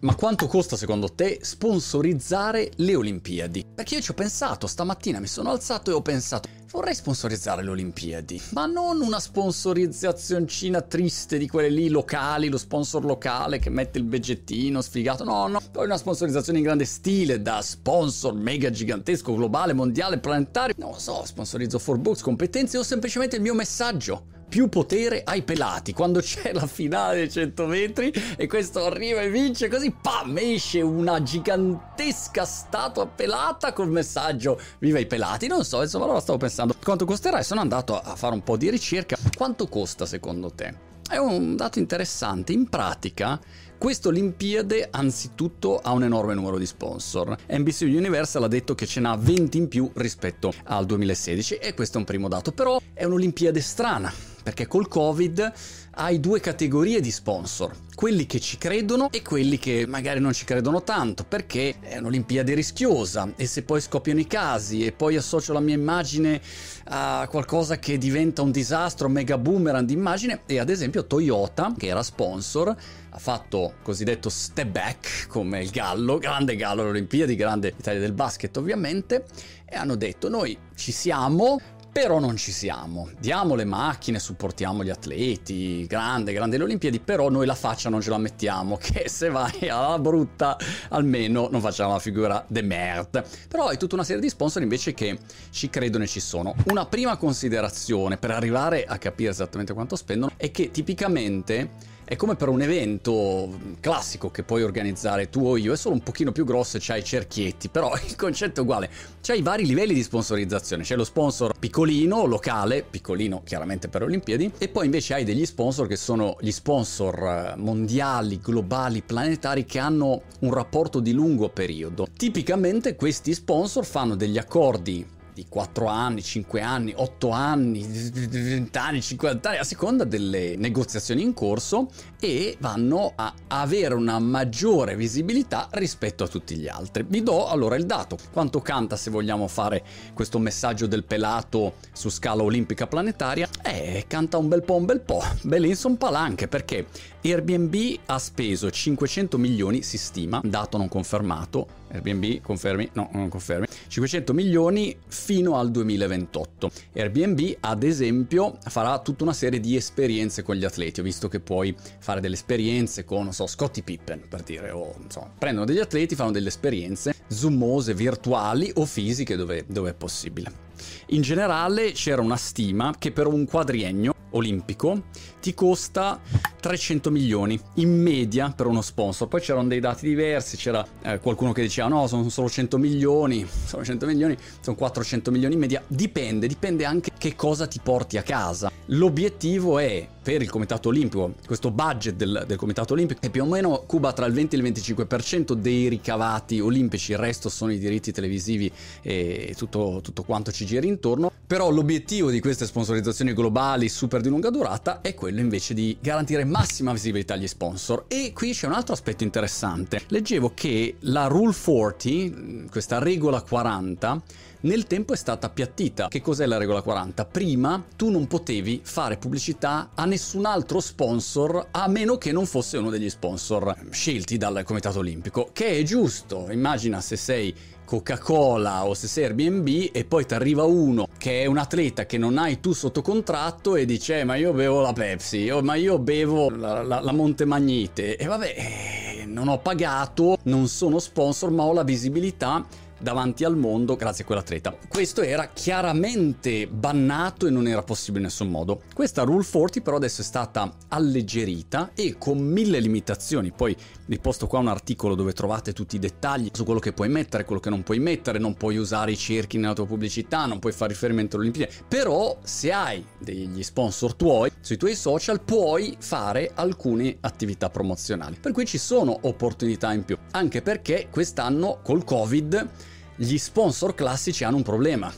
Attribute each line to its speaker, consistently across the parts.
Speaker 1: Ma quanto costa secondo te sponsorizzare le Olimpiadi? Perché io ci ho pensato, stamattina mi sono alzato e ho pensato, vorrei sponsorizzare le Olimpiadi, ma non una sponsorizzazioncina triste di quelle lì locali, lo sponsor locale che mette il vegettino sfigato, no, no, poi una sponsorizzazione in grande stile da sponsor mega gigantesco, globale, mondiale, planetario, non lo so, sponsorizzo for books, competenze o semplicemente il mio messaggio più potere ai pelati. Quando c'è la finale dei 100 metri e questo arriva e vince, così pam, esce una gigantesca statua pelata col messaggio viva i pelati. Non so, insomma, allora stavo pensando quanto costerà e sono andato a fare un po' di ricerca. Quanto costa secondo te? È un dato interessante. In pratica, questo Olimpiade anzitutto ha un enorme numero di sponsor. NBC Universal ha detto che ce n'ha 20 in più rispetto al 2016 e questo è un primo dato. Però è un'Olimpiade strana perché col Covid hai due categorie di sponsor, quelli che ci credono e quelli che magari non ci credono tanto, perché è un'Olimpiade rischiosa e se poi scoppiano i casi e poi associo la mia immagine a qualcosa che diventa un disastro, mega boomerang di immagine e ad esempio Toyota, che era sponsor, ha fatto cosiddetto step back come il Gallo, grande Gallo alle Olimpiadi, grande Italia del basket ovviamente, e hanno detto noi ci siamo, però non ci siamo. Diamo le macchine, supportiamo gli atleti, grande, grande le Olimpiadi, però noi la faccia non ce la mettiamo, che se vai alla brutta almeno non facciamo la figura de merde. Però hai tutta una serie di sponsor invece che ci credono e ci sono. Una prima considerazione per arrivare a capire esattamente quanto spendono è che tipicamente è come per un evento classico che puoi organizzare tu o io, è solo un pochino più grosso e c'hai i cerchietti, però il concetto è uguale. C'hai vari livelli di sponsorizzazione, c'è lo sponsor piccolino, locale, piccolino chiaramente per le Olimpiadi, e poi invece hai degli sponsor che sono gli sponsor eh, mondiali, globali, planetari che hanno un rapporto di lungo periodo. Tipicamente questi sponsor fanno degli accordi di 4 anni, 5 anni, 8 anni, 20 anni, 50 anni, a seconda delle negoziazioni in corso e vanno a avere una maggiore visibilità rispetto a tutti gli altri. Vi do allora il dato, quanto canta se vogliamo fare questo messaggio del pelato su scala olimpica planetaria? Eh, canta un bel po' un bel po', Belinson Palanche perché Airbnb ha speso 500 milioni, si stima, dato non confermato, Airbnb confermi? No, non confermi. 500 milioni fino al 2028. Airbnb, ad esempio, farà tutta una serie di esperienze con gli atleti. Ho visto che puoi fare delle esperienze con, non so, Scottie Pippen, per dire, o insomma, prendono degli atleti, fanno delle esperienze zoomose, virtuali o fisiche dove, dove è possibile. In generale c'era una stima che per un quadriennio olimpico ti costa 300 milioni in media per uno sponsor. Poi c'erano dei dati diversi, c'era eh, qualcuno che diceva no, sono solo 100 milioni, sono 100 milioni, sono 400 milioni in media. Dipende, dipende anche che cosa ti porti a casa. L'obiettivo è per il Comitato Olimpico, questo budget del, del Comitato Olimpico è più o meno cuba tra il 20 e il 25% dei ricavati olimpici, il resto sono i diritti televisivi e tutto, tutto quanto ci gira intorno. Però l'obiettivo di queste sponsorizzazioni globali super di lunga durata è quello invece di garantire massima visibilità agli sponsor. E qui c'è un altro aspetto interessante. Leggevo che la Rule 40, questa regola 40, nel tempo è stata appiattita. Che cos'è la regola 40? Prima tu non potevi fare pubblicità a nessun altro sponsor a meno che non fosse uno degli sponsor scelti dal Comitato Olimpico, che è giusto. Immagina se sei Coca-Cola o se sei Airbnb e poi ti arriva uno che è un atleta che non hai tu sotto contratto e dice eh, ma io bevo la Pepsi o ma io bevo la, la, la Montemagnite e vabbè eh, non ho pagato non sono sponsor ma ho la visibilità davanti al mondo grazie a quell'atleta. Questo era chiaramente bannato e non era possibile in nessun modo. Questa Rule 40 però adesso è stata alleggerita e con mille limitazioni. Poi vi posto qua un articolo dove trovate tutti i dettagli su quello che puoi mettere, quello che non puoi mettere, non puoi usare i cerchi nella tua pubblicità, non puoi fare riferimento alle Olimpiadi. Però se hai degli sponsor tuoi sui tuoi social puoi fare alcune attività promozionali. Per cui ci sono opportunità in più, anche perché quest'anno col Covid gli sponsor classici hanno un problema,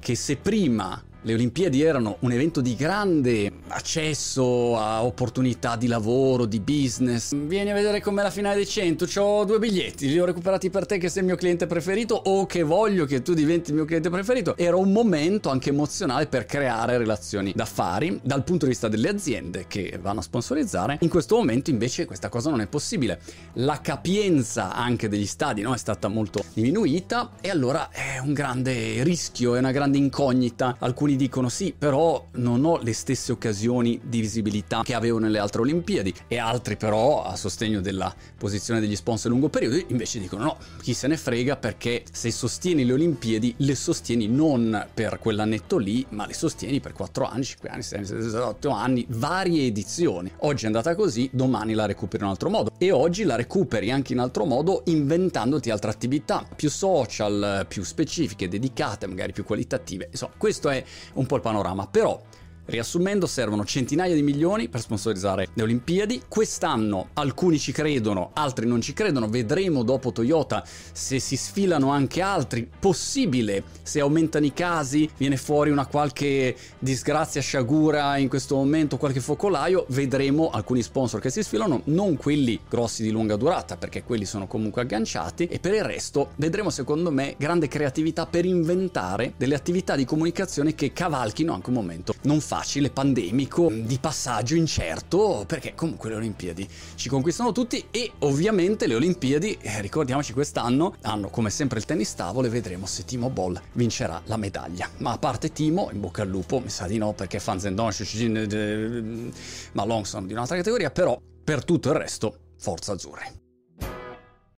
Speaker 1: che se prima le Olimpiadi erano un evento di grande accesso a opportunità di lavoro, di business. Vieni a vedere com'è la finale dei 100, ho due biglietti, li ho recuperati per te che sei il mio cliente preferito o che voglio che tu diventi il mio cliente preferito. Era un momento anche emozionale per creare relazioni d'affari dal punto di vista delle aziende che vanno a sponsorizzare. In questo momento invece questa cosa non è possibile. La capienza anche degli stadi no, è stata molto diminuita e allora è un grande rischio, è una grande incognita. Alcuni dicono sì, però non ho le stesse occasioni di visibilità che avevo nelle altre Olimpiadi e altri però a sostegno della posizione degli sponsor a lungo periodo invece dicono no, chi se ne frega perché se sostieni le Olimpiadi le sostieni non per quell'annetto lì, ma le sostieni per 4 anni, 5 anni, 6 anni, 8 anni, varie edizioni. Oggi è andata così, domani la recuperi in un altro modo e oggi la recuperi anche in altro modo inventandoti altre attività più social, più specifiche, dedicate, magari più qualitative. Insomma, questo è un po' il panorama, però Riassumendo, servono centinaia di milioni per sponsorizzare le Olimpiadi. Quest'anno alcuni ci credono, altri non ci credono. Vedremo dopo Toyota se si sfilano anche altri. Possibile, se aumentano i casi, viene fuori una qualche disgrazia, sciagura in questo momento, qualche focolaio. Vedremo alcuni sponsor che si sfilano, non quelli grossi di lunga durata, perché quelli sono comunque agganciati. E per il resto vedremo, secondo me, grande creatività per inventare delle attività di comunicazione che cavalchino anche un momento. Non fa facile, pandemico, di passaggio incerto, perché comunque le Olimpiadi ci conquistano tutti e ovviamente le Olimpiadi, eh, ricordiamoci quest'anno, hanno come sempre il tennis tavolo e vedremo se Timo Boll vincerà la medaglia. Ma a parte Timo, in bocca al lupo, mi sa di no perché Fan Zendon, ma Long sono di un'altra categoria, però per tutto il resto, forza azzurre.